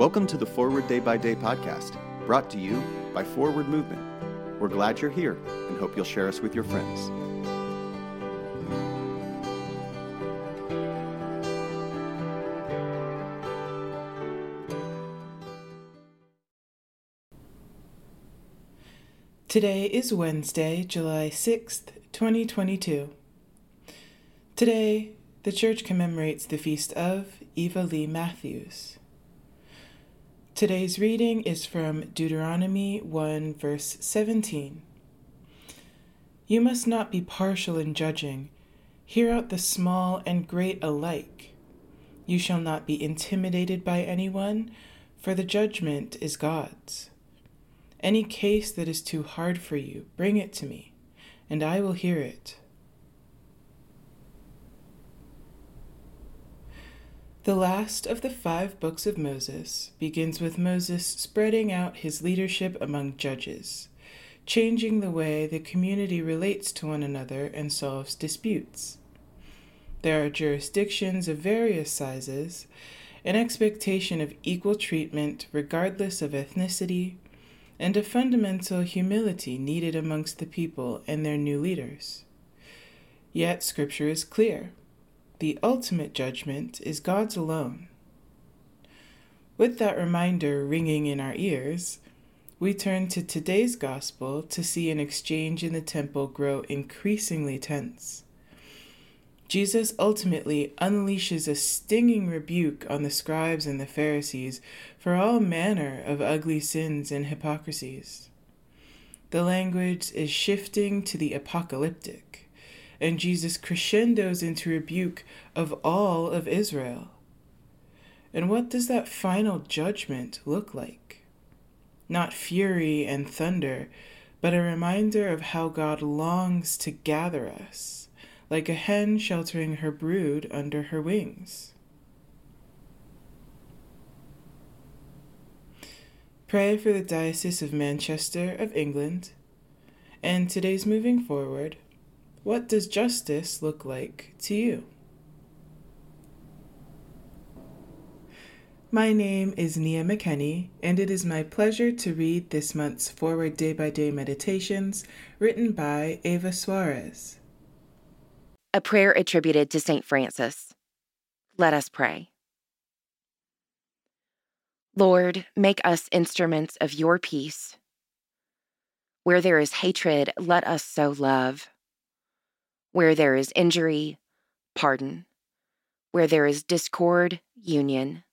Welcome to the Forward Day by Day podcast, brought to you by Forward Movement. We're glad you're here and hope you'll share us with your friends. Today is Wednesday, July 6th, 2022. Today, the church commemorates the feast of Eva Lee Matthews. Today's reading is from Deuteronomy 1, verse 17. You must not be partial in judging. Hear out the small and great alike. You shall not be intimidated by anyone, for the judgment is God's. Any case that is too hard for you, bring it to me, and I will hear it. The last of the five books of Moses begins with Moses spreading out his leadership among judges, changing the way the community relates to one another and solves disputes. There are jurisdictions of various sizes, an expectation of equal treatment regardless of ethnicity, and a fundamental humility needed amongst the people and their new leaders. Yet Scripture is clear the ultimate judgment is God's alone. With that reminder ringing in our ears, we turn to today's gospel to see an exchange in the temple grow increasingly tense. Jesus ultimately unleashes a stinging rebuke on the scribes and the Pharisees for all manner of ugly sins and hypocrisies. The language is shifting to the apocalyptic and Jesus crescendos into rebuke of all of Israel. And what does that final judgment look like? Not fury and thunder, but a reminder of how God longs to gather us, like a hen sheltering her brood under her wings. Pray for the Diocese of Manchester of England, and today's moving forward what does justice look like to you? My name is Nia McKenney, and it is my pleasure to read this month's Forward Day by Day Meditations written by Eva Suarez. A prayer attributed to St. Francis. Let us pray. Lord, make us instruments of your peace. Where there is hatred, let us sow love. Where there is injury, pardon. Where there is discord, union.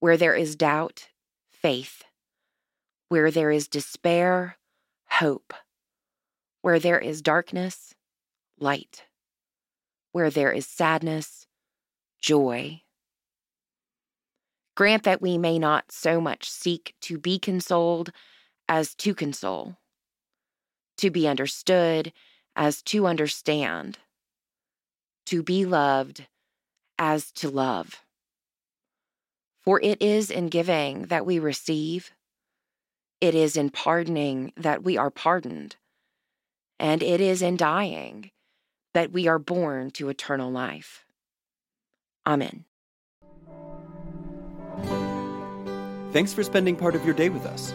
Where there is doubt, faith. Where there is despair, hope. Where there is darkness, light. Where there is sadness, joy. Grant that we may not so much seek to be consoled as to console, to be understood as to understand, to be loved as to love. For it is in giving that we receive, it is in pardoning that we are pardoned, and it is in dying that we are born to eternal life. Amen. Thanks for spending part of your day with us.